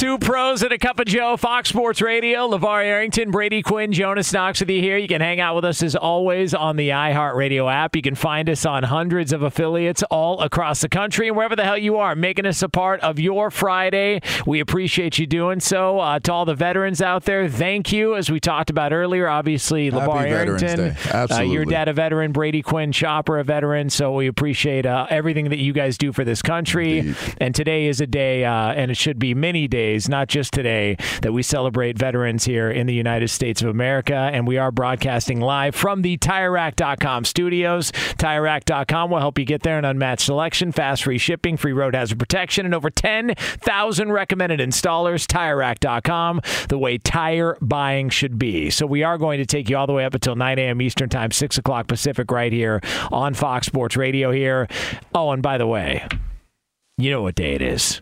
Two pros and a cup of Joe, Fox Sports Radio. LeVar Arrington, Brady Quinn, Jonas Knox with you here. You can hang out with us as always on the iHeartRadio app. You can find us on hundreds of affiliates all across the country and wherever the hell you are, making us a part of your Friday. We appreciate you doing so. Uh, to all the veterans out there, thank you. As we talked about earlier, obviously, LeVar Arrington. Uh, your dad a veteran, Brady Quinn, Chopper a veteran. So we appreciate uh, everything that you guys do for this country. Indeed. And today is a day, uh, and it should be many days, not just today, that we celebrate veterans here in the United States of America. And we are broadcasting live from the TireRack.com studios. TireRack.com will help you get there an unmatched selection, fast free shipping, free road hazard protection, and over 10,000 recommended installers. TireRack.com, the way tire buying should be. So we are going to take you all the way up until 9 a.m. Eastern Time, 6 o'clock Pacific, right here on Fox Sports Radio here. Oh, and by the way, you know what day it is.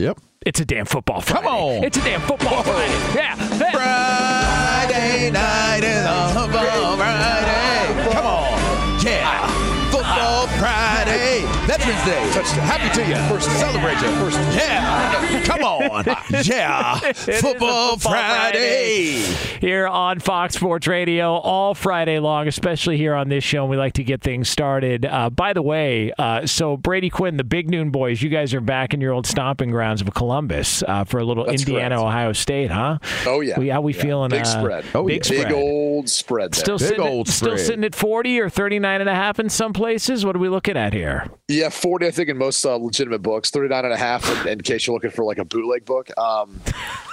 Yep. It's a damn football Friday. Come on. It's a damn football Friday. Yeah. yeah. Friday night is a football Friday. Come on. Yeah. Football Friday. Veterans Day. Happy to you. First celebrate you. First. Yeah. Come on. Yeah. Is Football a Friday. Here on Fox Sports Radio all Friday long, especially here on this show. And we like to get things started. Uh, by the way, uh, so Brady Quinn, the Big Noon Boys, you guys are back in your old stomping grounds of Columbus uh, for a little That's Indiana, correct. Ohio State, huh? Oh yeah. We, how we Yeah. feeling? Big uh, spread. Oh, big yeah. spread. Big old spread there. Still Big sitting, old at, still sitting at 40 or 39 and a half in some places. What are we looking at here? Yeah, 40, I think, in most uh, legitimate books, 39 and a half in, in case you're looking for like a bootleg book. Um,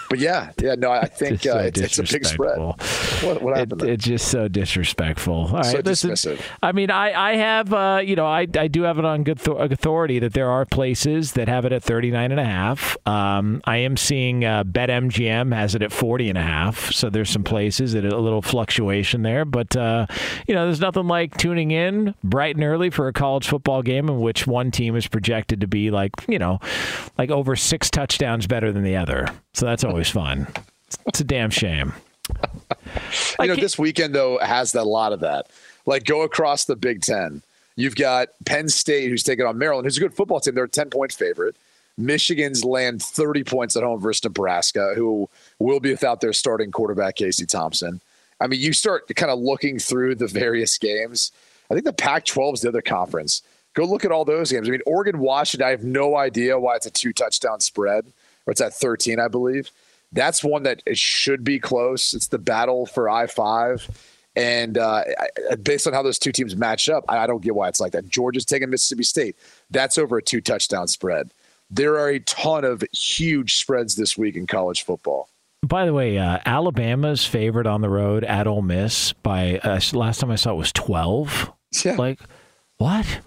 but yeah, yeah, no, I think Just uh, so it's, it's a big spread. What, what It, happened? there? it's just so disrespectful. All right, So listen. dismissive. I mean, I, I have, uh, you know, I, I do have it on good th- authority that there are places that have it at 39 and a half. Um, I am seeing uh, BetMGM has it at 40 and a half. So there's some places that a little fluctuation there. But, uh, you know, there's nothing like tuning in bright and early for a college football game in which one team is projected to be like, you know, like over six touchdowns better than the other. So that's always fun. It's a damn shame. you know, this weekend though has a lot of that. Like go across the Big Ten. You've got Penn State, who's taking on Maryland, who's a good football team. They're a ten point favorite. Michigan's land thirty points at home versus Nebraska, who will be without their starting quarterback Casey Thompson. I mean, you start kind of looking through the various games. I think the Pac-12 is the other conference. Go look at all those games. I mean, Oregon, Washington. I have no idea why it's a two touchdown spread, or it's at thirteen, I believe. That's one that it should be close. It's the battle for I five. And uh, based on how those two teams match up, I don't get why it's like that. Georgia's taking Mississippi State. That's over a two touchdown spread. There are a ton of huge spreads this week in college football. By the way, uh, Alabama's favored on the road at Ole Miss by uh, last time I saw it was twelve. Yeah. Like what?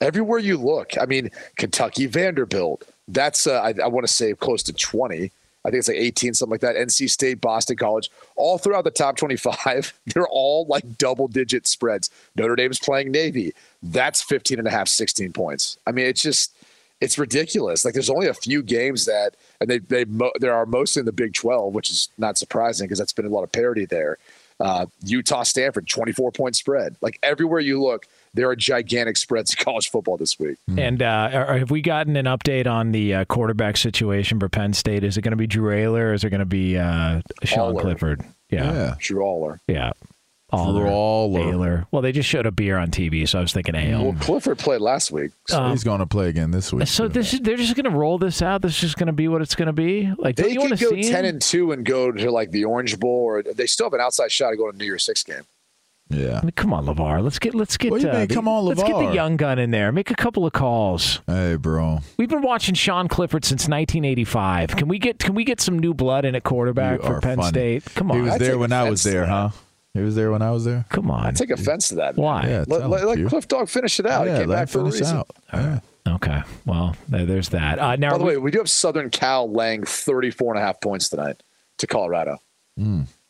Everywhere you look, I mean, Kentucky, Vanderbilt, that's, uh, I, I want to say close to 20. I think it's like 18, something like that. NC State, Boston College, all throughout the top 25, they're all like double digit spreads. Notre Dame's playing Navy. That's 15 and a half, 16 points. I mean, it's just, it's ridiculous. Like there's only a few games that, and they, they, mo- there are mostly in the Big 12, which is not surprising because that's been a lot of parity there. Uh, Utah, Stanford, 24 point spread. Like everywhere you look, there are gigantic spreads in college football this week. And uh, are- have we gotten an update on the uh, quarterback situation for Penn State? Is it going to be Drew Ayler or is it going to be uh, Sean Allar. Clifford? Yeah, Yeah. Drew Allar. yeah. Allar, Allar. Ayler. Well, they just showed a beer on TV, so I was thinking ale. Well, Clifford played last week. Um, He's going to play again this week. So too. this is, they're just going to roll this out. This is just going to be what it's going to be. Like, They you want could to go see ten him? and two and go to like the Orange Bowl, or they still have an outside shot of going to New Year's Six game. Yeah. I mean, come on, Levar. Let's get let's get. What do you uh, mean, the- come on, Let's get the young gun in there. Make a couple of calls. Hey, bro. We've been watching Sean Clifford since 1985. Can we get can we get some new blood in at quarterback You for Penn funny. State? Come on. He was I there when I was there, huh? He was there when I was there. come on. I take offense to that. man. Why? Yeah, Let, let, let Cliff Dog finish it out. Yeah, he came let back for a reason. out. Yeah. Okay. Well, there's that. Uh, now, By the way, we do have Southern Cal laying 34 and a half points tonight to Colorado.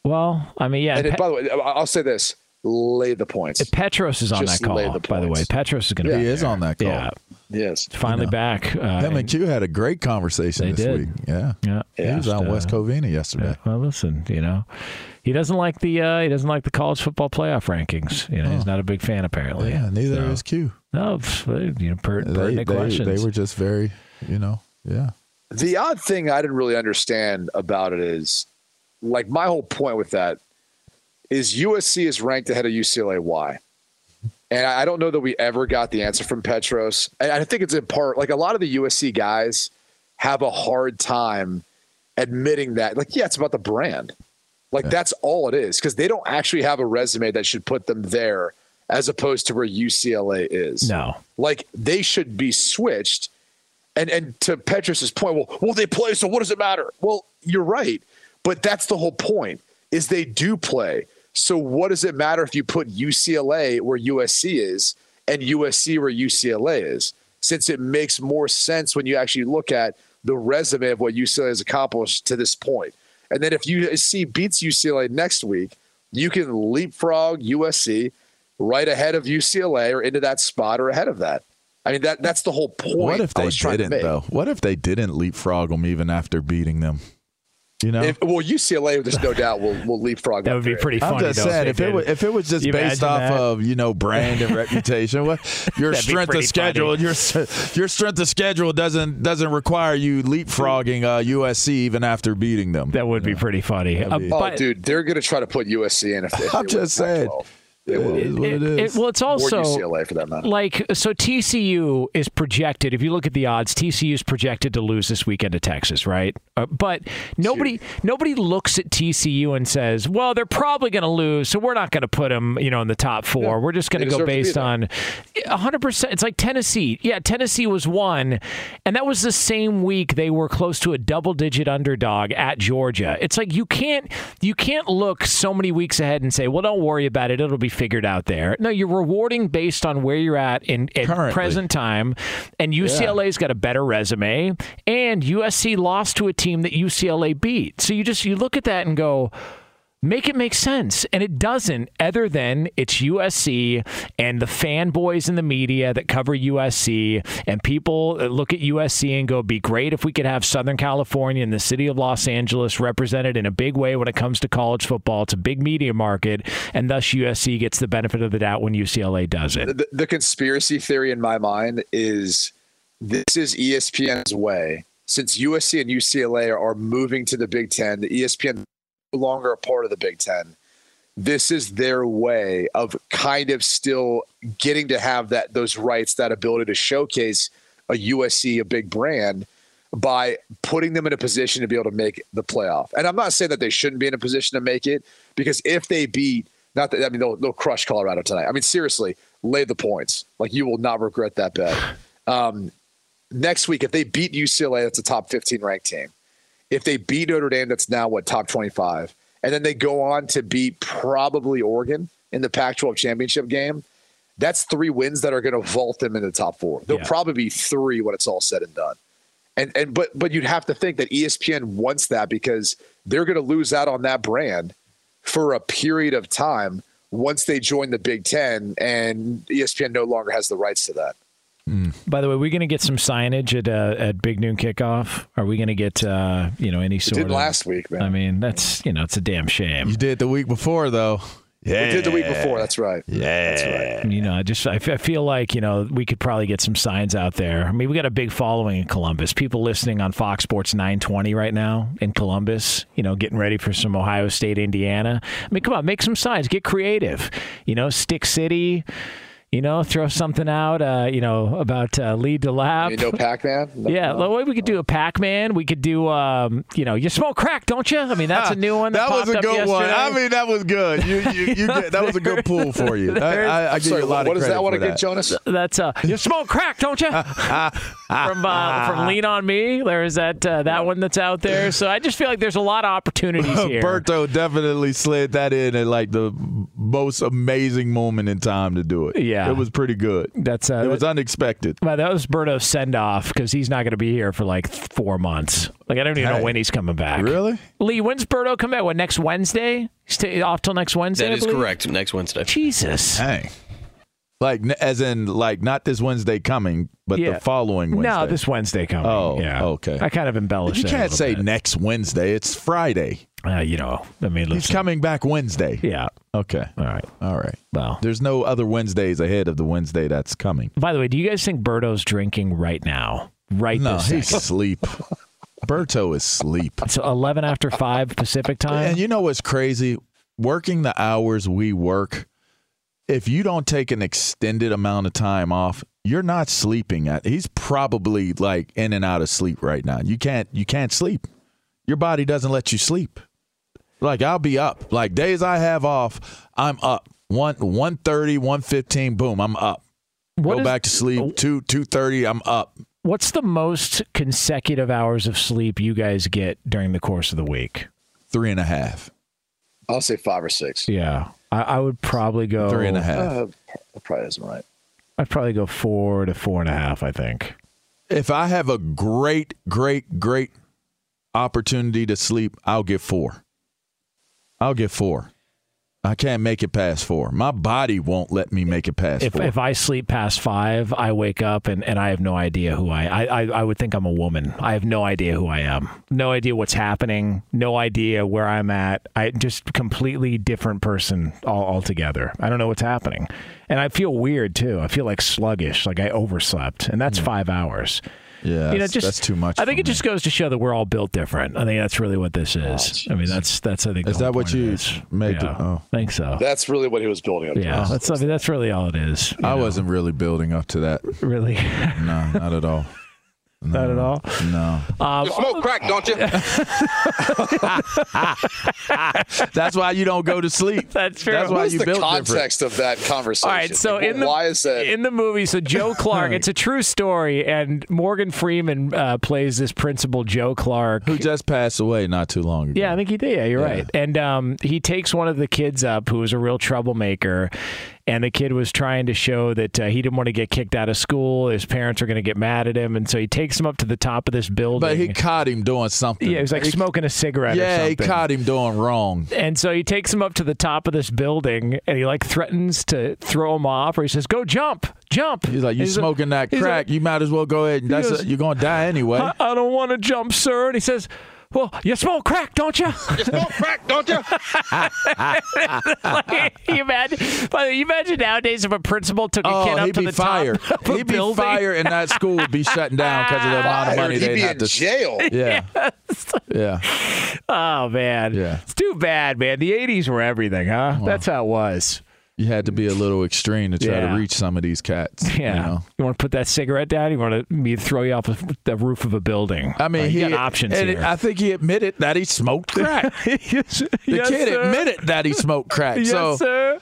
well, I mean, yeah. And it, by the way, I'll say this: lay the points. Petros is on just that call. the By the way. Petros is going to He be is there. on that call. Yeah, Yes. finally back. Uh, Him and Q had a great conversation They this did. week. Yeah. yeah. He was on Uh, West Covina yesterday. Yeah, well, listen, you know, he doesn't like the uh, he doesn't like the college football playoff rankings. You know, he's not a big fan apparently. Yeah, neither So- is Q. No, you know, per, They, pertinent they, questions. they were just very, you know, yeah. The odd thing I didn't really understand about it is, like, my whole point with that is USC is ranked ahead of UCLA. Why? And I don't know that we ever got the answer from Petros. And I think it's in part like a lot of the USC guys have a hard time admitting that. Like, yeah, it's about the brand. Like that's all it is because they don't actually have a resume that should put them there as opposed to where UCLA is. no, Like they should be switched. And and to Petros's point, well, well, they play, so what does it matter? Well, you're right, but that's the whole point is they do play. So what does it matter if you put UCLA where USC is and USC where UCLA is? Since it makes more sense when you actually look at the resume of what UCLA has accomplished to this point. And then if USC beats UCLA next week, you can leapfrog USC right ahead of UCLA or into that spot or ahead of that. I mean that that's the whole point. What if they didn't though? What if they didn't leapfrog them even after beating them? You know, If, well, UCLA, there's no doubt will will leapfrog. that would be there. pretty funny. I'm just though, saying if if it was, if it was just You based off that? of you know brand and reputation, what your strength of schedule, funny. your your strength of schedule doesn't doesn't require you leapfrogging uh, USC even after beating them. that would be pretty funny. Uh, be- Oh, but dude, they're going to try to put USC in. If, if I'm they just saying. Pac-12. They will. It is what it it- is. well, it's or also UCLA for that matter. like so TCU is projected if you look at the odds TCU is projected to lose this weekend to Texas right? Uh, but nobody nobody looks at TCU and says well they're probably going to lose so we're not going to put them you know in the top 4 Yeah, we're just going to go deserve to be based on 100% it's like Tennessee. Yeah Tennessee was one and that was the same week they were close to a double digit underdog at Georgia. It's like you can't you can't look so many weeks ahead and say well don't worry about it it'll be figured out there. No you're rewarding based on where you're at in, Currently. present time. And UCLA's got a better resume and USC lost to a team that UCLA beat. So you just you look at that and go make it make sense. And it doesn't, other than it's USC and the fanboys in the media that cover USC, and people look at USC and go, be great if we could have Southern California and the city of Los Angeles represented in a big way when it comes to college football. It's a big media market, and thus USC gets the benefit of the doubt when UCLA does it. the, the conspiracy theory in my mind is this is ESPN's way. Since USC and UCLA are, moving to the Big Ten, the ESPN longer a part of the Big Ten. This is their way of kind of still getting to have that those rights, that ability to showcase a USC, a big brand. by putting them in a position to be able to make the playoff. And I'm not saying that they shouldn't be in a position to make it because if they beat, not that I mean they'll, they'll crush Colorado tonight. I mean seriously, lay the points. Like you will not regret that bet. Um, next week, if they beat UCLA, that's a top 15 ranked team. If they beat Notre Dame, that's now what top 25, and then they go on to beat probably Oregon in the Pac-12 championship game. That's three wins that are going to vault them in the top four. There'll Yeah. probably be three when it's all said and done. And and but but you'd have to think that ESPN wants that because they're going to lose out on that brand for a period of time once they join the Big Ten, and ESPN no longer has the rights to that. By the way, we're going to get some signage at uh, at Big Noon Kickoff. Are we going to get uh, you know any sort did of last week, man. I mean, that's you know, it's a damn shame. You did the week before, though. Yeah. We did the week before. That's right. Yeah. That's right. You know, I just I f- I feel like you know we could probably get some signs out there. I mean, we got a big following in Columbus. People listening on Fox Sports 920 right now in Columbus. You know, getting ready for some Ohio State, Indiana. I mean, come on, make some signs, get creative. You know, Stick City. You know, throw something out. Uh, you know about uh, lead to lap. You know Pac-Man? No, Yeah, no. well, we could do a Pac-Man. We could do, um, you know, you smoke crack, don't you? I mean, that's a new one. That, That was a up good one. I mean, that was good. You, you, you get, that was a good pull for you. I, I, I give sorry, you a lot what of is credit that one for again, that. Jonas? That's uh, you smoke crack, don't you? from uh, from Lean on Me. There's that uh, that one that's out there. So I just feel like there's a lot of opportunities here. Berto definitely slid that in at like the most amazing moment in time to do it. Yeah. It was pretty good. That's uh, It was unexpected. well, that was Berto's send off because he's not going to be here for like four months. Like I don't even know when he's coming back. Really? Lee, when's Berto come back? What next Wednesday? Stay off till next Wednesday. That I is correct. Next Wednesday. Jesus. Hey. Like as in like not this Wednesday coming, but Yeah. the following Wednesday. No, this Wednesday coming. Oh, yeah. okay. I kind of embellished. You can't say bit. next Wednesday. It's Friday. Uh, you know, I mean, He's coming back Wednesday. Yeah. Okay. All right. All right. Well. There's no other Wednesdays ahead of the Wednesday that's coming. By the way, do you guys think Berto's drinking right now? Right No, this he's asleep. Berto is asleep. It's 11 after 5 Pacific time. And you know what's crazy? Working the hours we work, if you don't take an extended amount of time off, you're not sleeping at he's probably like in and out of sleep right now. You can't you can't sleep. Your body doesn't let you sleep. Like I'll be up. Like days I have off, I'm up. One one thirty, one fifteen, boom, I'm up. What Go is- back to sleep. Two two thirty, I'm up. What's the most consecutive hours of sleep you guys get during the course of the week? Three and a half. I'll say five or six. Yeah. I, I would probably go Three and a half. Uh, probably isn't right. I'd probably go four to four and a half, I think. If I have a great, great, great opportunity to sleep, I'll get four. I'll get four. I can't make it past four. My body won't let me make it past If four. if I sleep past five, I wake up and, and I have no idea who I, I I I would think I'm a woman. I have no idea who I am. No idea what's happening. No idea where I'm at. I just completely different person all altogether. I don't know what's happening, and I feel weird too. I feel like sluggish, like I overslept, and that's hmm. five hours. Yeah, you know, that's, just that's too much. I think for it just goes to show that we're all built different. I think that's really what this is. I mean, that's that's I think. Is the that what you made Yeah, oh. I think so. That's really what he was building up. to. yeah, that's I mean, that's really all it is. I know. wasn't really building up to that. really No, not at all. not at all. No. Um, smoke crack, don't you? That's why you don't go to sleep. That's true. That's why What's you the built different. context of that conversation? All right, so Like, in the why is that? in the movie? So Joe Clark, it's a true story, and Morgan Freeman uh, plays this principal Joe Clark. Who just passed away not too long ago. Yeah, I think he did. Yeah, you're right. And um, he takes one of the kids up who is a real troublemaker. And the kid was trying to show that uh, he didn't want to get kicked out of school. His parents are going to get mad at him. And so he takes him up to the top of this building. But he caught him doing something. yeah, he was like He- smoking a cigarette or Yeah, he caught him doing wrong. And so he takes him up to the top of this building and he like threatens to throw him off or he says, Go jump, jump. He's like, you smoking that crack, like, you might as well go ahead. And that's goes, you're gonna die anyway. I, I don't want to jump, sir. And he says, Well, you smoke crack, don't you? You smoke crack, don't you? like, you imagine, by the way, you imagine nowadays if a principal took a oh, kid up he'd to be the fired. top of a He'd be building. fired, and that school would be shutting down because of the amount of money He'd they'd be have in to. jail. Yeah, yeah. Oh man, Yeah. it's too bad, man. The '80s were everything, huh? That's how it was. You had to be a little extreme to try Yeah. to reach some of these cats. Yeah. You, know? You want to put that cigarette down? You want to me to throw you off the roof of a building? I mean, Like, he got options and here. I think he admitted that he smoked crack. yes, The yes, kid sir. admitted that he smoked crack. Yes, so, sir.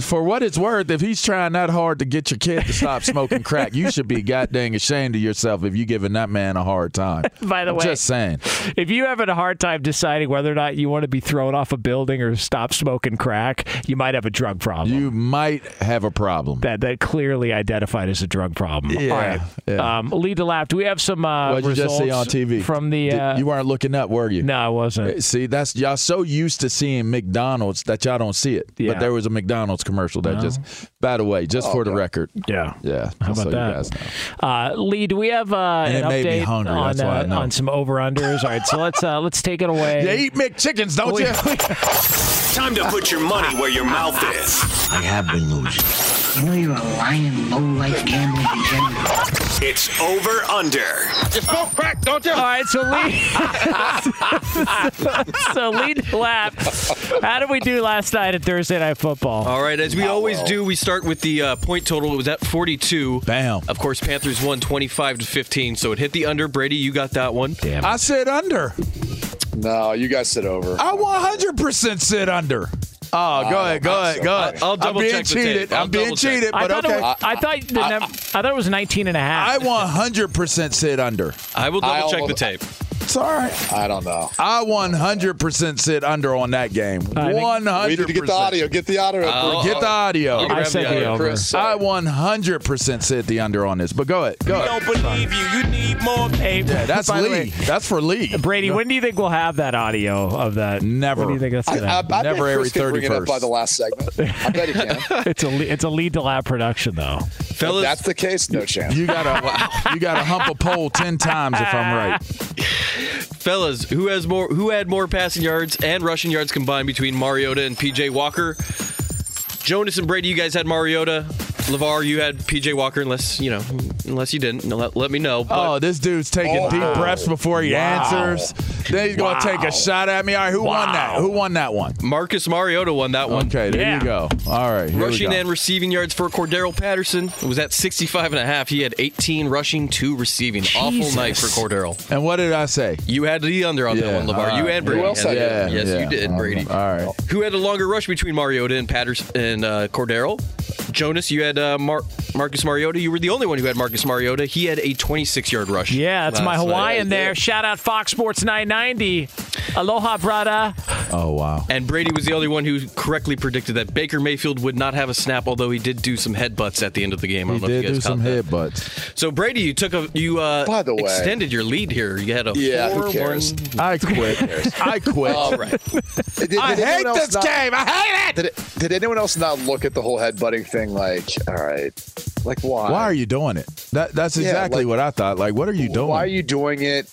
for what it's worth, if he's trying that hard to get your kid to stop smoking crack, you should be goddamn ashamed of yourself if you're giving that man a hard time. By the way, Just saying. if you having a hard time deciding whether or not you want to be thrown off a building or stop smoking crack, you might have a drug problem. You might have a problem. that that clearly identified as a drug problem. Yeah, All right. yeah. Um, lead to lap. Do we have some uh, What you just see on TV from the? Did- Uh, you weren't looking up, were you? no, I wasn't. See, that's y'all so used to seeing McDonald's that y'all don't see it. Yeah. But there was a McDonald's commercial that just, by the way, just for the record, Yeah. yeah. How about so that? Uh, Lee, do we have uh, an update hungry, on that's why I uh, on some over unders? All right, so let's uh, let's take it away. You eat McChickens, don't you? Time to put your money where your mouth is. I have been losing. You know you're a lying, low-life gambling degenerate. It's over under. You smoke crack, don't you? All right, so lead, so lead lap. How did we do last night at Thursday Night Football? All right, as we always do, we start with the uh, point total. It was at 42. Bam. Of course, Panthers won 25 to 15, so it hit the under. Brady, you got that one. Damn. I said under. No, you guys sit over. I 100% sit under. Oh, go ahead, go ahead, go ahead. I'll I'm being check cheated. tape. I'll I'm being check. cheated, I but thought, okay. it was, I, thought the num- I thought it was 19 and a half. I 100% sit under. I will double I check the almost- tape. It's all right. I don't know. I 100% said under on that game. I think- 100%. We need to get the audio. Get the audio. I'll- Get the audio. I'll I grab said the the over. Chris, I uh, 100% said the under on this, but go ahead. Go ahead. Don't believe you. You need more. Hey, Yeah, that's by the Lee. way, That's for Lee. Brady, when do you think we'll have that audio of that? Never. When do you think that's I, gonna? I, I bet Never every Chris can bring it up 31st. by the last segment. I bet he can. it's a le- it's a lead to lab production though. if Fellas, that's the case, no chance. You gotta you gotta hump a pole ten times if I'm right. fellas, who has more? Who had more passing yards and rushing yards combined between Mariota and PJ Walker? Jonas and Brady, you guys had Mariota. Levar, you had PJ Walker, unless you know, unless you didn't. Let, let me know. But Oh, this dude's taking Oh, deep wow. breaths before he Wow. answers. Then he's gonna take a shot at me. All right, who won that? Who won that one? Marcus Mariota won that one. Okay, there Yeah. you go. All right, here Rushing we go. and receiving yards for Cordarrelle Patterson it was at 65 and a half. He had 18 rushing, 2 receiving. Awful night for Cordarrelle. And what did I say? You had the under on Yeah, that one, LeVar. all You right. and Brady. Who else had had it. Yeah, Yes, yeah. you did, Brady. All right. Who had a longer rush between Mariota and Patterson and uh, Cordarrelle? Jonas, you had uh, Mar- Marcus Mariota. You were the only one who had Marcus Mariota. He had a 26 yard rush. Yeah, that's my last night. Hawaiian there. Shout out Fox Sports 990. Aloha, brada. Oh wow. And Brady was the only one who correctly predicted that Baker Mayfield would not have a snap, although he did do some headbutts at the end of the game. I don't know if did you do guys some caught that. headbutts. So Brady, you took a you uh, By the way- extended your lead here. You had a Yeah, who four cares? one. I quit. I quit. All right. Did, did I hate this not- game. I hate it. Did, it, did anyone else not look at the whole headbutting thing like, all right, like why? Why are you doing it? That that's Yeah, exactly like- what I thought. Like, what are you doing? Why are you doing it?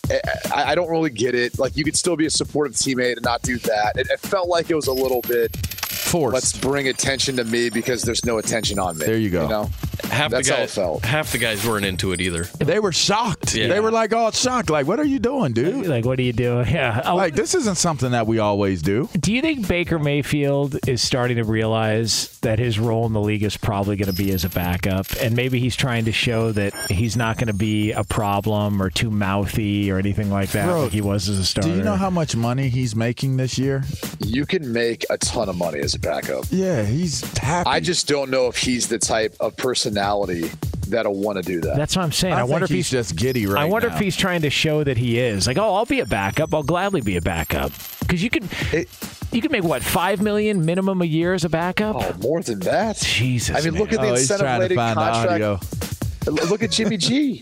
I, I don't really get it. Like, you could still be a supportive teammate and not do that. It, it felt like it was a little bit. forced? Let's bring attention to me because there's no attention on me. There you go. You know, Half That's the how it guys, felt. half the guys weren't into it either. they were shocked. Yeah. They were like oh, all shocked. Like, what are you doing, dude? Like, what are you doing? Yeah. Oh, Like, this isn't something that we always do. do you think Baker Mayfield is starting to realize that his role in the league is probably going to be as a backup? And maybe he's trying to show that he's not going to be a problem or too mouthy or anything like that, Bro, like he was as a starter. Do you know how much money he's making this year? you can make a ton of money as a backup. Yeah, he's happy. I just don't know if he's the type of personality that'll want to do that. That's what I'm saying. I, I, wonder if he's, he's just giddy right I wonder now. if he's trying to show that he is like, oh, I'll be a backup. I'll gladly be a backup because you could, It- you could make what five million minimum a year as a backup. oh, more than that. Jesus, I mean, look at the Oh, he's trying to incentive-laden find the audio. contract. Look at Jimmy G.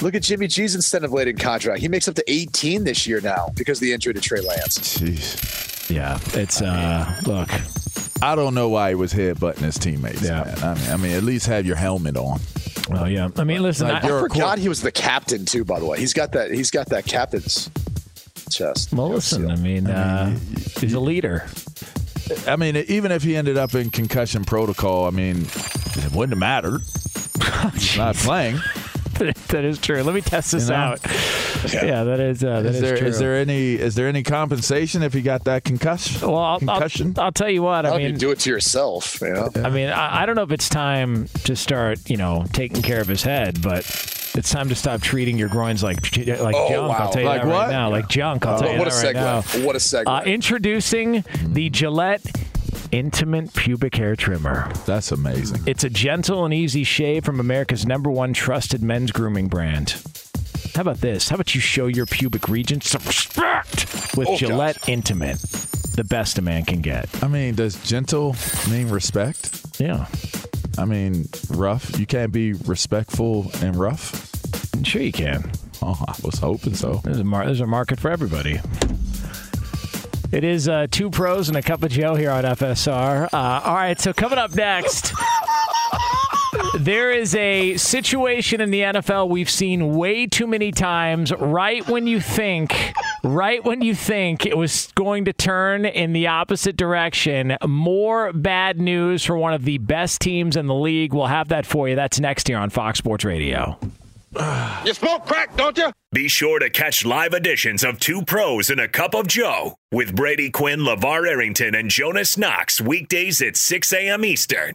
Look at Jimmy G's incentive-laden contract. He makes up to 18 this year now because of the injury to Trey Lance. Jeez. Yeah, it's uh, look. I don't know why he was headbutting his teammates. Yeah. man. I mean, I mean, at least have your helmet on. Well, yeah. I mean, listen. Like, I, you're forgot court- he was the captain too. By the way, he's got that. He's got that captain's chest. well, listen. I mean, uh, he's a leader. I mean, even if he ended up in concussion protocol, I mean, it wouldn't have mattered. He's not playing. that is true. Let me test this You know? out. Yeah, that is uh, that is is there true. is there any is there any compensation if he got that concussion? well, I'll, concussion? I'll, I'll tell you what. I How do mean, you do it to yourself? You know? I mean, I, I don't know if it's time to start, you know, taking care of his head, but it's time to stop treating your groins like like Oh, junk. I'll tell you Like that right what? now, like junk. I'll Oh, tell you what a that right segue. now. What a segue. Uh, introducing the Gillette Intimate Pubic Hair Trimmer. That's amazing. It's a gentle and easy shave from America's number one trusted men's grooming brand. How about this? How about you show your pubic region some respect with Oh, Gillette Intimate, the best a man can get. I mean, does gentle mean respect? Yeah, I mean, rough. You can't be respectful and rough. sure you can. Oh, I was hoping so. There's a, mar- there's a market for everybody. It is uh, two pros and a cup of Joe here on FSR. Uh, all right, so coming up next, there is a situation in the NFL we've seen way too many times. Right when you think, right when you think it was going to turn in the opposite direction, more bad news for one of the best teams in the league. We'll have that for you. That's next here on Fox Sports Radio. You smoke crack, don't you? Be sure to catch live editions of Two Pros and a Cup of Joe with Brady Quinn, LeVar Arrington, and Jonas Knox weekdays at 6 a.m. Eastern,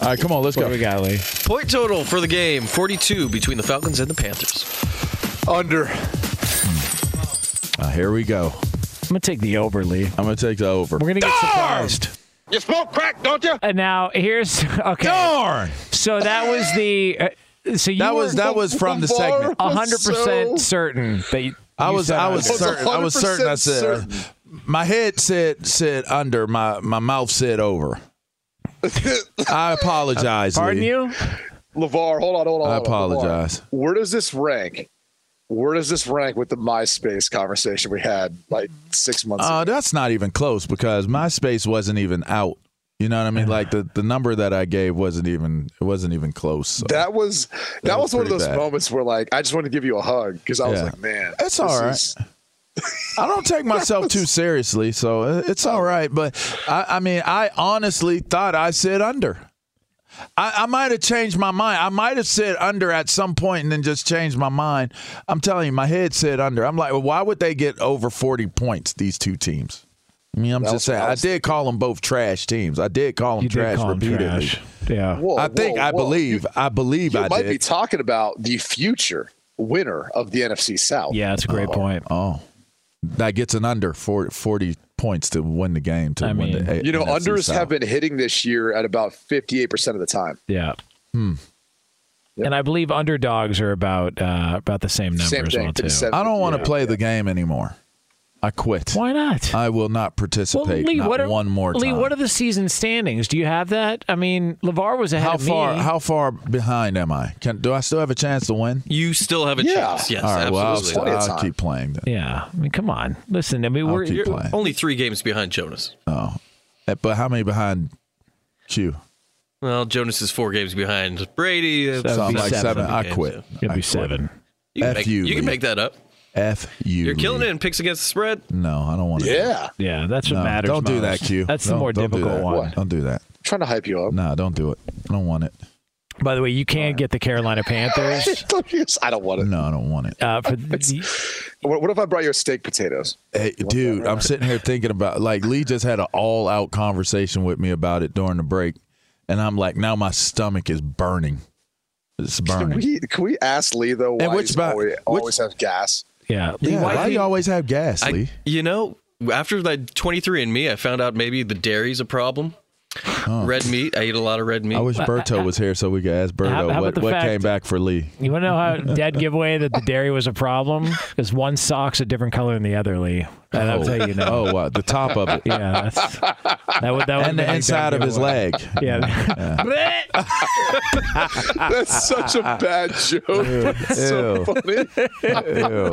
All right, come on, let's What go. we got, Lee? Point total for the game 42 between the Falcons and the Panthers. Under. Uh, here we go. I'm going to take the over, Lee. I'm going to take the over. We're going to get surprised. You smoke crack, don't you? And now here's okay. Darn! So that was the. Uh, so you That was that was from the segment. hundred percent certain that you, I you was said I was certain I was certain I 100% said certain. my head said said under my my mouth said over. I apologize. Pardon Lee. you? LeVar, hold on, hold on. I hold apologize. LeVar. Where does this rank? Where does this rank with the MySpace conversation we had like six months Uh, ago? that's not even close because MySpace wasn't even out. You know what I mean? Like the, the number that I gave wasn't even it wasn't even close. so. That was that, That was, was one of those bad. moments where like I just wanted to give you a hug because I was like, man, It's this all right. is- I don't take myself too seriously, so uh, it's all right. But I, I mean, I honestly thought I said under. I, I might have changed my mind. I might have said under at some point and then just changed my mind. I'm telling you, my head said under. I'm like, well, why would they get over 40 points? These two teams. I mean, I'm That just was saying. I I was did call them both trash teams. I did call them You did trash call 'em repeatedly. trash. Yeah. Whoa, I think whoa, I whoa. believe. I believe You I might did. be talking about the future winner of the NFC South. Yeah, that's a great point. oh, that gets an under 40, 40 points to win the game. To I win mean- the You know, NFC unders South. have been hitting this year at about 58% of the time. Yeah. Hmm. And I believe underdogs are about uh, about the same number Same as thing, well too. I don't want to Yeah. play the game anymore. I quit. Why not? I will not participate Lee, not what are, one more time. Lee, what are the season standings? Do you have that? I mean, Levar was ahead how of far? me. How far behind am I? Can do I still have a chance to win? You still have a Yeah. chance. Yes, All right. Well, I'll, absolutely. Plenty I'll keep playing. Then. yeah. I mean, come on. Listen. I mean, I'll we're you're- playing. Only three games behind Jonas. Oh, Eh, but how many behind Q? Well, Jonas is four games behind Brady. That So I'm like seven. seven. I quit. It'd be quit. seven. You can, F make, you, you can make that up. F you. You're killing it in picks against the spread. No, I don't want to. Yeah. Yeah, that's what No, matters. don't do that. Q. That's the Don't- more don't do difficult that. one. What? Don't do that. I'm trying to hype you up. No, don't do it. I don't want it. By the way, you can't get the Carolina Panthers I don't want it. No, I don't want it. uh, for the, What, what if I brought you a steak potatoes? Hey, dude, I'm sitting here thinking about like Lee just had an all out conversation with me about it during the break, and I'm like, now my stomach is burning. It's Can burning. we, can we ask Lee though why And which he's ba- always, which- always has gas? Yeah. Lee, yeah, why why do do you always have gas, I, Lee? you know, after that 23andMe, I found out maybe the dairy's a problem. Red meat. I eat a lot of red meat. I wish Berto uh, was here so we could ask Berto How- how what, what fact- came back for Lee. You want to know how dead giveaway that the dairy was a problem? Because one sock's a different color than the other, Lee. And I'll tell you now. Oh, wow, the top of it. Yeah, that's, that would that would and the inside of his leg. Yeah. That's such a bad joke. It's so Ew. funny. Ew.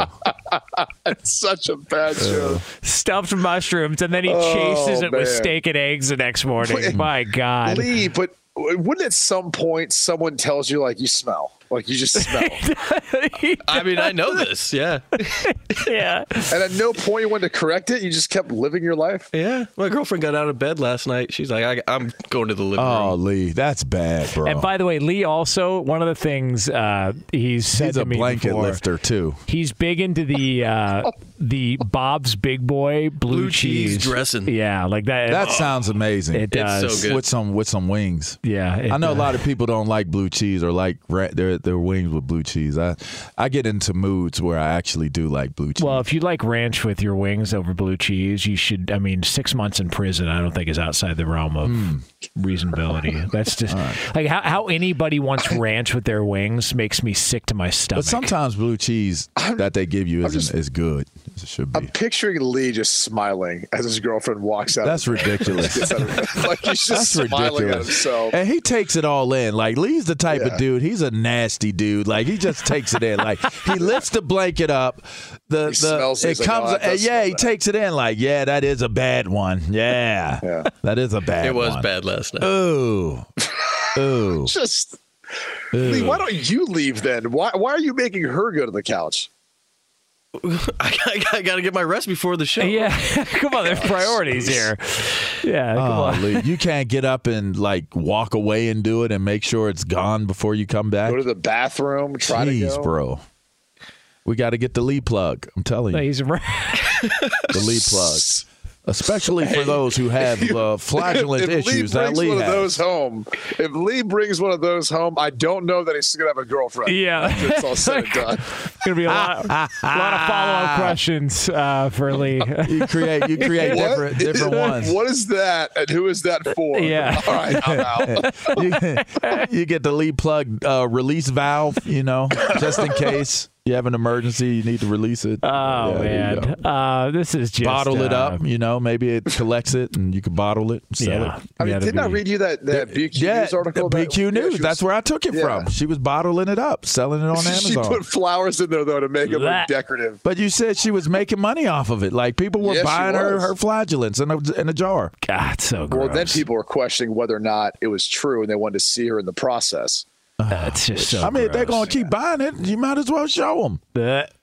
It's such a bad uh, joke. Stuffed mushrooms, and then he Oh, chases it with man. steak and eggs the next morning. Wait. My God. Lee, but wouldn't at some point someone tells you like you smell, like you just smell, I mean, I know this. Yeah. yeah. and at no point you wanted to correct it. You just kept living your life. Yeah. My girlfriend got out of bed last night. She's like, I, I'm going to the living Oh, room. Lee, that's bad, bro. And by the way, Lee also one of the things uh, he's said He's to a me blanket before, lifter too. He's big into the uh, the Bob's Big Boy blue, Blue cheese dressing. Yeah, like that. That sounds amazing. It It's so does. good. with some with some wings. Yeah, it I know a lot of people don't like blue cheese or like ra- they're their their wings with blue cheese. I I get into moods where I actually do like blue cheese. Well, if you like ranch with your wings over blue cheese, you should. I mean, six months in prison, I don't think is outside the realm of Hmm. Reasonability. That's just like how, how anybody wants ranch with their wings makes me sick to my stomach. but sometimes blue cheese that they give you isn't as good as it should be. I'm picturing Lee just smiling as his girlfriend walks out. That's ridiculous. like he's just That's smiling at ridiculous. himself. And he takes it all in. Like Lee's the type Yeah. of dude. He's a nasty dude. Like he just takes it in. Like he lifts the blanket up. The the smells it. it like, comes. "Oh, that yeah, he bad." takes it in. Like yeah, that is a bad one. Yeah, Yeah. that is a bad. One. It was one. bad last night. Ooh, ooh. Just oh. Lee, why don't you leave then? Why why are you making her go to the couch? I, I, got to get my rest before the show. yeah, come on, there's priorities here. Yeah, come Oh, on. Lee, you can't get up and like walk away and do it and make sure it's gone before you come back. Go to the bathroom, try Jeez, to go. bro. We got to get the Lee plug. I'm telling you. He's right. the Lee plug, especially for those who have uh, flagellant if, if issues Lee that brings Lee one has. of those home, if Lee brings one of those home, I don't know that he's gonna have a girlfriend. Yeah. after it's all said and done. Gonna be a lot, a lot of follow up questions uh, for Lee. you create, you create What different, different ones. What is that, and who is that for? Yeah. All right, I'm out. you, you get the lead plug uh, release valve, you know, just in case you have an emergency, you need to release it. Oh Yeah, man, uh, this is just bottle it uh, up, you know, maybe it collects it and you can bottle it, sell Yeah, it. I mean, Yeah, didn't I that'd read you that, that BQ Yeah, News article? the that- BQ yeah, News. she That's where I took it yeah. from. She was bottling it up, selling it on Amazon. She put flowers in there though to make it look decorative. but you said she was making money off of it. Like people were Yeah, buying her her flagellants in a, in a jar. God, so gross. Well, then people were questioning whether or not it was true, and they wanted to see her in the process. That's just so. I mean, if they're gross. to keep buying it, you might as well show them. That-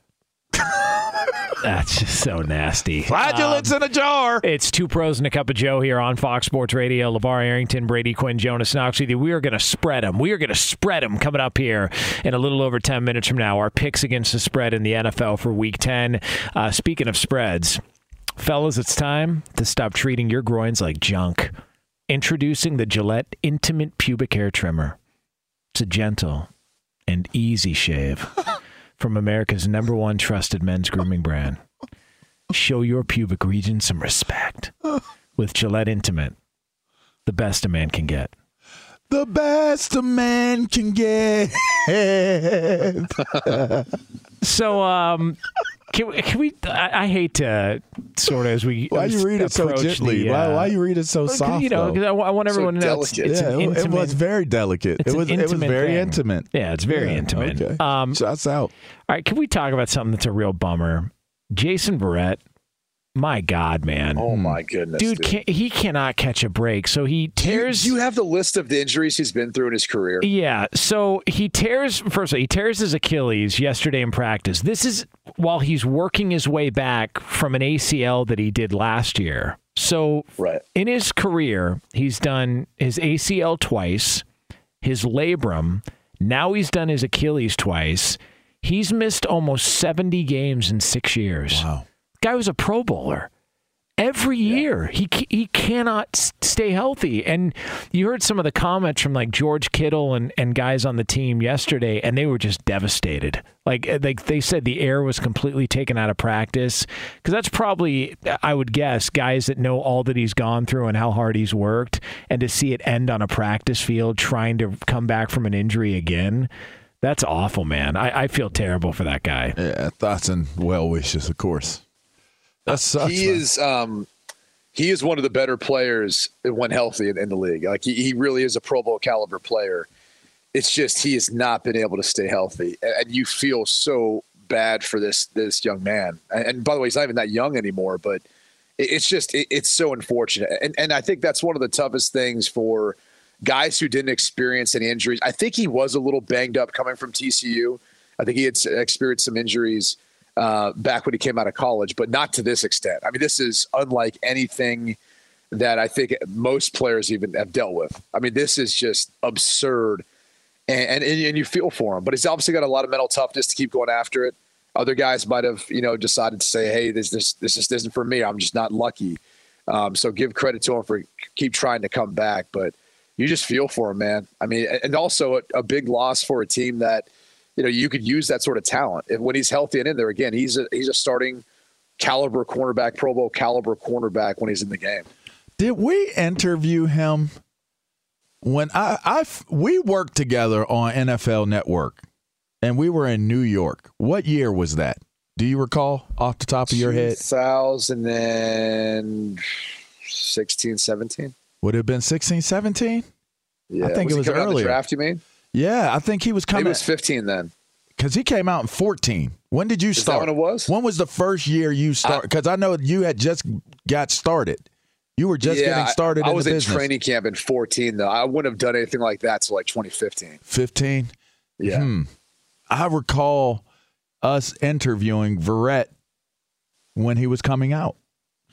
That's just so nasty. Flagellants Um, in a jar. It's two pros and a cup of Joe here on Fox Sports Radio. LeVar Arrington, Brady Quinn, Jonas Knox with you. We are going to spread them. We are going to spread them coming up here in a little over 10 minutes from now. Our picks against the spread in the NFL for week 10. Uh, speaking of spreads, fellas, it's time to stop treating your groins like junk. Introducing the Gillette Intimate Pubic Hair Trimmer. It's a gentle and easy shave from America's number one trusted men's grooming brand. Show your pubic region some respect with Gillette Intimate, the best a man can get. The best a man can get. So, um, can, we- can we? I, I hate to sort of as we Why you read it so approach gently? the, why, uh, why you read it so Well, 'cause, soft? You know, because I, I want So everyone to know it's, it's yeah, an it, intimate. it was very delicate. it's It an was it was very thing. intimate. Yeah, it's very Yeah, intimate. Okay. Um, Shots out. all right, can we talk about something that's a real bummer? Jason Verrett. My God, man. Oh my hmm. goodness, dude, Can, he cannot catch a break. So he Do you, tears. do you have the list of the injuries he's been through in his career? Yeah, so he tears first of all, he tears his Achilles yesterday in practice. This is while he's working his way back from an ACL that he did last year. So Right. in his career, he's done his ACL twice, his labrum, now he's done his Achilles twice. He's missed almost 70 games in 6 years. Wow. Guy was a pro bowler every year. He he cannot stay healthy. And you heard some of the comments from like George Kittle and, and guys on the team yesterday, and they were just devastated. Like uh, like they said, the air was completely taken out of practice because that's probably I would guess guys that know all that he's gone through and how hard he's worked, and to see it end on a practice field trying to come back from an injury again. That's awful, man. I, I feel terrible for that guy. Yeah, thoughts and well wishes, of course. That sucks. he man. is um he is one of the better players when healthy in, in the league. Like he, he really is a Pro Bowl caliber player. It's just he has not been able to stay healthy, and, and you feel so bad for this this young man. And, and by the way, he's not even that young anymore. But it, it's just it, it's so unfortunate, and and I think that's one of the toughest things for guys who didn't experience any injuries. I think he was a little banged up coming from TCU. I think he had experienced some injuries uh, back when he came out of college, but not to this extent. I mean, this is unlike anything that I think most players even have dealt with. I mean, this is just absurd, and and, and you feel for him. But he's obviously got a lot of mental toughness to keep going after it. Other guys might have, you know, decided to say, "Hey, this this this just isn't for me. I'm just not lucky." Um, so give credit to him for keep trying to come back. But you just feel for him, man. I mean, and also a, a big loss for a team that you know you could use that sort of talent. And when he's healthy and in there again, he's a, he's a starting caliber cornerback, Pro Bowl caliber cornerback when he's in the game. Did we interview him when I I we worked together on NFL Network, and we were in New York. What year was that? Do you recall off the top of your head? 2016, 17. Would it have been 16, 17? Yeah, I think was it was he coming out the earlier. draft, you mean? Yeah, I think he was coming. He was 15 then. because he came out in 14. When did you Is start? when it was? When was the first year you start? Because I know you had just got started. You were just yeah, getting started I, I was in training camp in 14 though. I wouldn't have done anything like that till like 2015. 15. Yeah. Hmm. I recall us interviewing Verrett when he was coming out.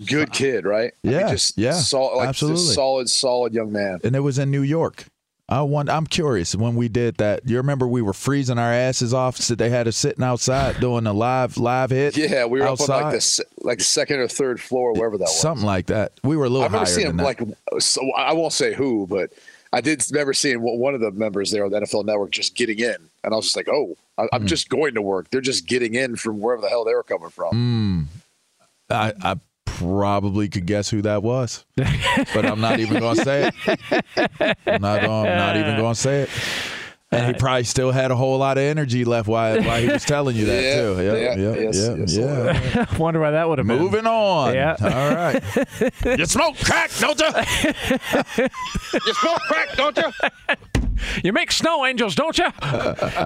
Good kid, right? I mean, Yeah, just yeah, like absolutely. solid, solid young man. and it was in New York. I want. I'm curious when we did that. You remember we were freezing our asses off, so they had us sitting outside doing a live live hit. Yeah, we were outside. up on like the like second or third floor, wherever that was. something like that. We were a little I remember higher seeing than him that. like so I won't say who, but I did remember seeing one of the members there on the NFL Network just getting in, and I was just like, "Oh. I'm just going to work. They're just getting in from wherever the hell they were coming from." Mm. I, I probably could guess who that was, but I'm not even going to say it. I'm not, I'm not even going to say it. And he probably still had a whole lot of energy left while, while he was telling you that Yeah, too. Yeah, yeah, yeah, yes, yeah, yes, yeah. Wonder why that would have been. Moving on. Yeah. All right. you smoke crack, don't you? You smoke crack, don't you? You make snow angels, don't you?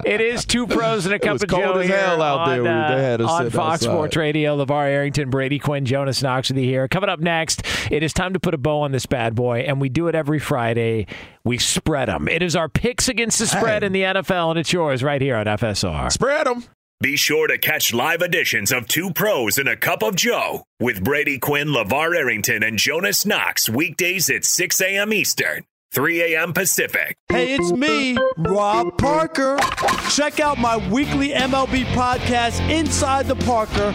it is two pros and a cup was of cold Joe as hell out on, there. We- uh, they had us on sit Fox outside. Sports Radio. LeVar Arrington, Brady Quinn, Jonas Knox with you here. Coming up next, it is time to put a bow on this bad boy, and we do it every Friday. We spread them. It is our picks against the spread Hey. in the NFL, and it's yours right here on FSR. Spread them. Be sure to catch live editions of Two Pros and a Cup of Joe with Brady Quinn, LeVar Arrington, and Jonas Knox weekdays at 6 a.m. Eastern, 3 a.m. Pacific. Hey, it's me, Rob Parker. Check out my weekly MLB podcast, Inside the Parker,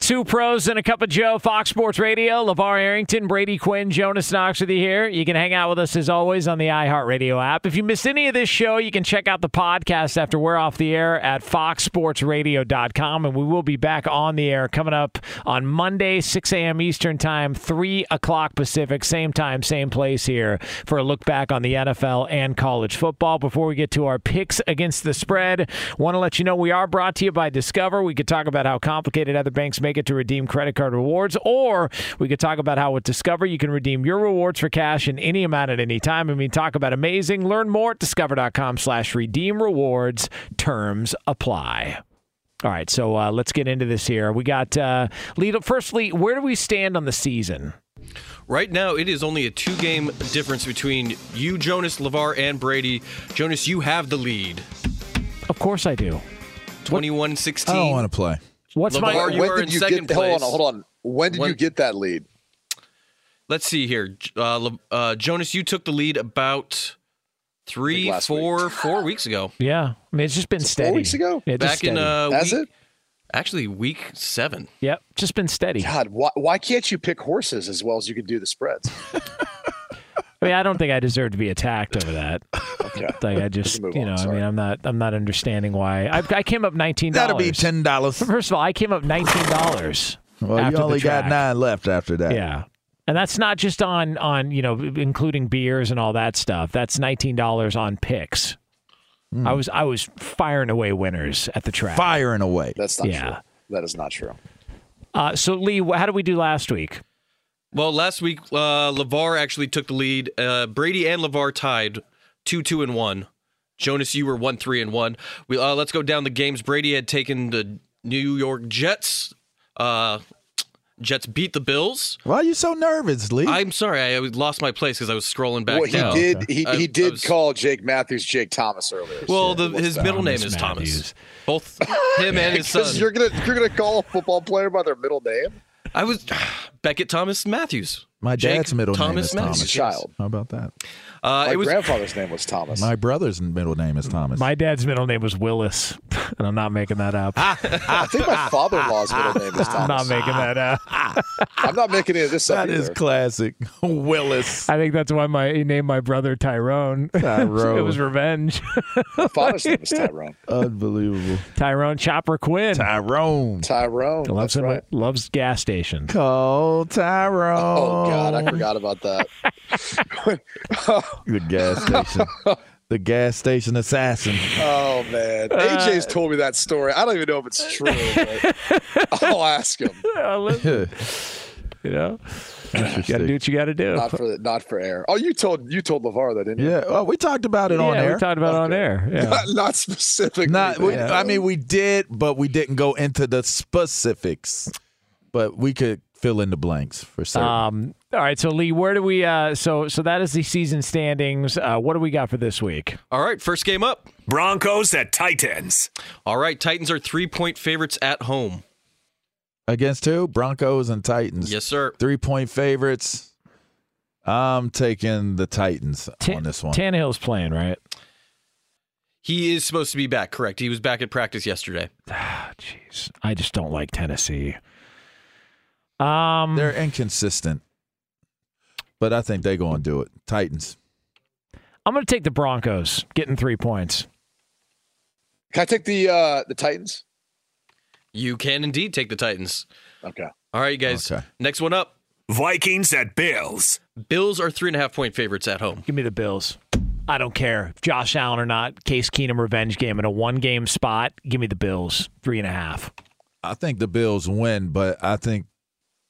Two pros and a cup of Joe, Fox Sports Radio. LeVar Arrington, Brady Quinn, Jonas Knox with you here. You can hang out with us as always on the iHeartRadio app. If you missed any of this show, you can check out the podcast after we're off the air at foxsportsradio.com. And we will be back on the air coming up on Monday, 6 a.m. Eastern Time, 3 o'clock Pacific, same time, same place here for a look back on the NFL and college football. Before we get to our picks against the spread, want to let you know we are brought to you by Discover. We could talk about how complicated other banks make it to redeem credit card rewards, or we could talk about how with Discover you can redeem your rewards for cash in any amount at any time. I mean, talk about amazing. Learn more at discover.com slash redeem rewards. Terms apply. All right, so uh, let's get into this here. We got uh, lead. Firstly, where do we stand on the season? Right now, it is only a two game difference between you, Jonas, LeVar, and Brady. Jonas, you have the lead. Of course I do. 21 16. I don't want to play. What's LeVar, my? you when are did in you second get? place. Hold on, hold on. When did When- you get that lead? Let's see here. Uh, Le- uh, Jonas, you took the lead about three, last four, four weeks ago. Yeah, I mean it's just been steady. Four weeks ago. Yeah, just Back in steady. uh, Has week, it? actually week seven. Yep, just been steady. God, why, why can't you pick horses as well as you can do the spreads? I mean, I don't think I deserve to be attacked over that. Okay. Like I just, move you on, know, I mean, I'm not, I'm not understanding why. I, I came up nineteen dollars. That'll be ten dollars. First of all, I came up nineteen dollars. Well, after you the only got nine left after that. Yeah, and that's not just on on you know including beers and all that stuff. That's nineteen dollars on picks. Hmm. I was I was firing away winners at the track. Firing away. That's not Yeah. true. That is not true. Uh, so Lee, how did we do last week? Well, last week, uh, LeVar actually took the lead. Uh, Brady and LeVar tied 2 2 and 1. Jonas, you were 1 3 and 1. We, uh, let's go down the games. Brady had taken the New York Jets. Uh, Jets beat the Bills. Why are you so nervous, Lee? I'm sorry, I lost my place because I was scrolling back well, he down. did. He, I- he I did was- call Jake Matthews Jake Thomas earlier. Well, so the, his that? middle name is Matthews. Thomas. Both him and his son. you're gonna you're gonna call a football player by their middle name. I was Beckett Thomas Matthews. My Jake dad's middle name Thomas is Maddox. Thomas. He's child. How about that? Uh, My it was grandfather's name was Thomas. My brother's middle name is Thomas. My dad's middle name was Willis, and I'm not making that up. I think my father-in-law's middle name is Thomas. I'm not making that up. I'm not making any of this up that is either. classic. Willis. I think that's why my he named my brother Tyrone. Tyrone. it was revenge. My father's name is Tyrone. Unbelievable. Tyrone Chopper Quinn Tyrone. Tyrone. loves That's him, right. loves gas stations. Call Tyrone. Oh God, I forgot about that. The gas station. the gas station assassin. Oh man, AJ's told me that story. I don't even know if it's true. But I'll ask him. You know, you got to do what you got to do. Not for not for air. Oh, you told you told LeVar that, didn't you? yeah, well, we talked about it on air. we talked about it on air. Yeah. Not, not specific. Not, we, I mean, we did, but we didn't go into the specifics. But we could fill in the blanks for certain. Um, all right, so Lee, where do we? Uh, so so that is the season standings. Uh, what do we got for this week? all right. First game up. Broncos at Titans. All right. Titans are three point favorites at home. Against who? Broncos and Titans. Yes, sir. Three point favorites. I'm taking the Titans Ta- on this one. Tannehill's playing, right? He is supposed to be back. Correct. He was back at practice yesterday. Ah, Jeez, I just don't like Tennessee. Um, They're inconsistent, but I think they're going to do it. Titans. I'm going to take the Broncos, getting three points. Can I take the uh the Titans? You can indeed take the Titans. Okay. All right, you guys. Okay. Next one up. Vikings at Bills. Bills are three and a half point favorites at home. Give me the Bills. I don't care if Josh Allen or not. Case Keenum revenge game in a one game spot. Give me the Bills, three and a half. I think the Bills win, but I think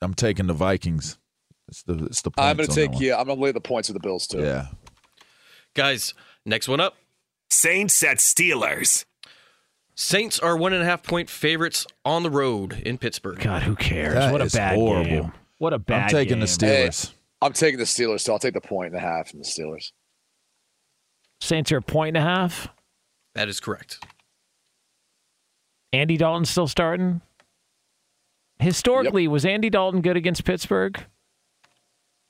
I'm taking the Vikings. It's the it's the I'm gonna on take one. yeah. I'm gonna lay the points with the Bills too. Yeah. Guys, next one up. Saints at Steelers. Saints are one and a half point favorites on the road in Pittsburgh. God, who cares? That what a bad horrible. game. What a bad game. I'm taking game. the Steelers. I'm taking the Steelers too. I'll take the point and a half from the Steelers. Saints are a point and a half. That is correct. Andy Dalton still starting. Historically, was Andy Dalton good against Pittsburgh?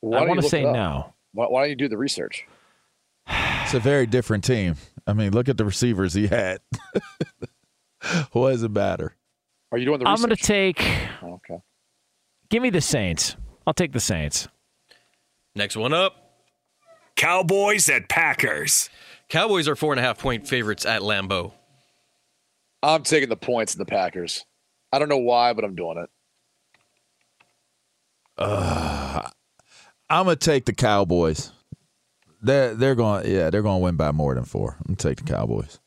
Why I want to say it no. Why, why don't you do the research? It's a very different team. I mean, look at the receivers he had. what does it matter? Are you doing the I'm going to take. Oh, okay. Give me the Saints. I'll take the Saints. Next one up. Cowboys at Packers. Cowboys are four and a half point favorites at Lambeau. I'm taking the points in the Packers. I don't know why, but I'm doing it. I'm gonna take the Cowboys. They're they're going yeah they're going to win by more than four. I'm gonna take the Cowboys.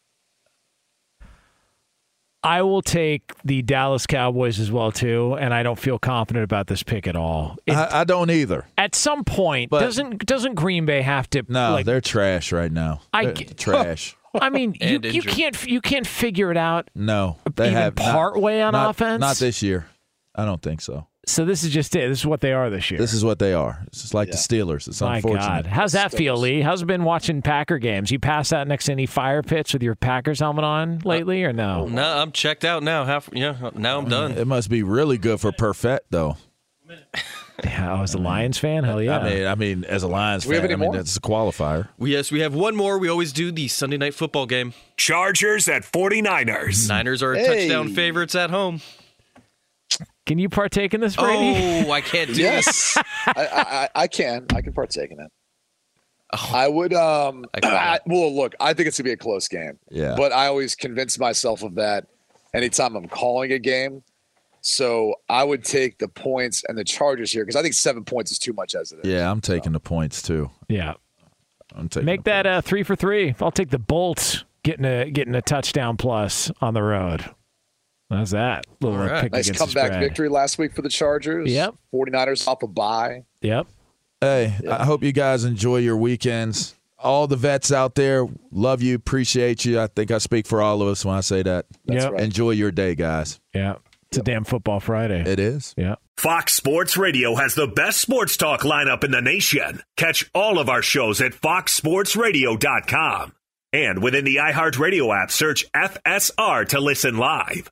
I will take the Dallas Cowboys as well too, and I don't feel confident about this pick at all. It- I, I don't either. at some point, But- doesn't doesn't Green Bay have to? No, like, they're trash right now. I They're trash. I mean, you, And you can't you can't figure it out. No, they Even have not- part way on not- offense? Not this year. I don't think so. So this is just it. This is what they are this year. This is what they are. It's just like the Steelers. It's My unfortunate. God, how's that feel, Lee? How's it been watching Packer games? You pass out next to any fire pits with your Packers helmet on lately, or no? No, I'm checked out now. Half yeah, now I'm done. It must be really good for Perfect though. Yeah, I was a Lions fan. Hell yeah. I mean, I mean, as a Lions Do we have fan, I mean, more? that's a qualifier. We- Yes, we have one more. We always do the Sunday night football game. Chargers at 49ers. Niners are Hey. touchdown favorites at home. Can you partake in this, Brady? Oh, I can't do Yes, I, I, I- I can. I can partake in it. I would. Um. I. I, well, look, I think it's gonna be a close game. Yeah. But I always convince myself of that anytime I'm calling a game. So I would take the points and the Chargers here because I think seven points is too much as it is. Yeah, I'm taking the points too. Yeah. I'm taking Make that uh, three for three. I'll take the Bolts getting a getting a touchdown plus on the road. How's that? Little All uh, right. pick Nice comeback victory last week for the Chargers. Yep. 49ers off a bye. Yep. Hey, I hope you guys enjoy your weekends. All the vets out there, love you, appreciate you. I think I speak for all of us when I say that. That's Yep. right. Enjoy your day, guys. Yeah. It's a damn football Friday. It is. yeah. Fox Sports Radio has the best sports talk lineup in the nation. Catch all of our shows at foxsportsradio.com. And within the iHeartRadio app, search FSR to listen live.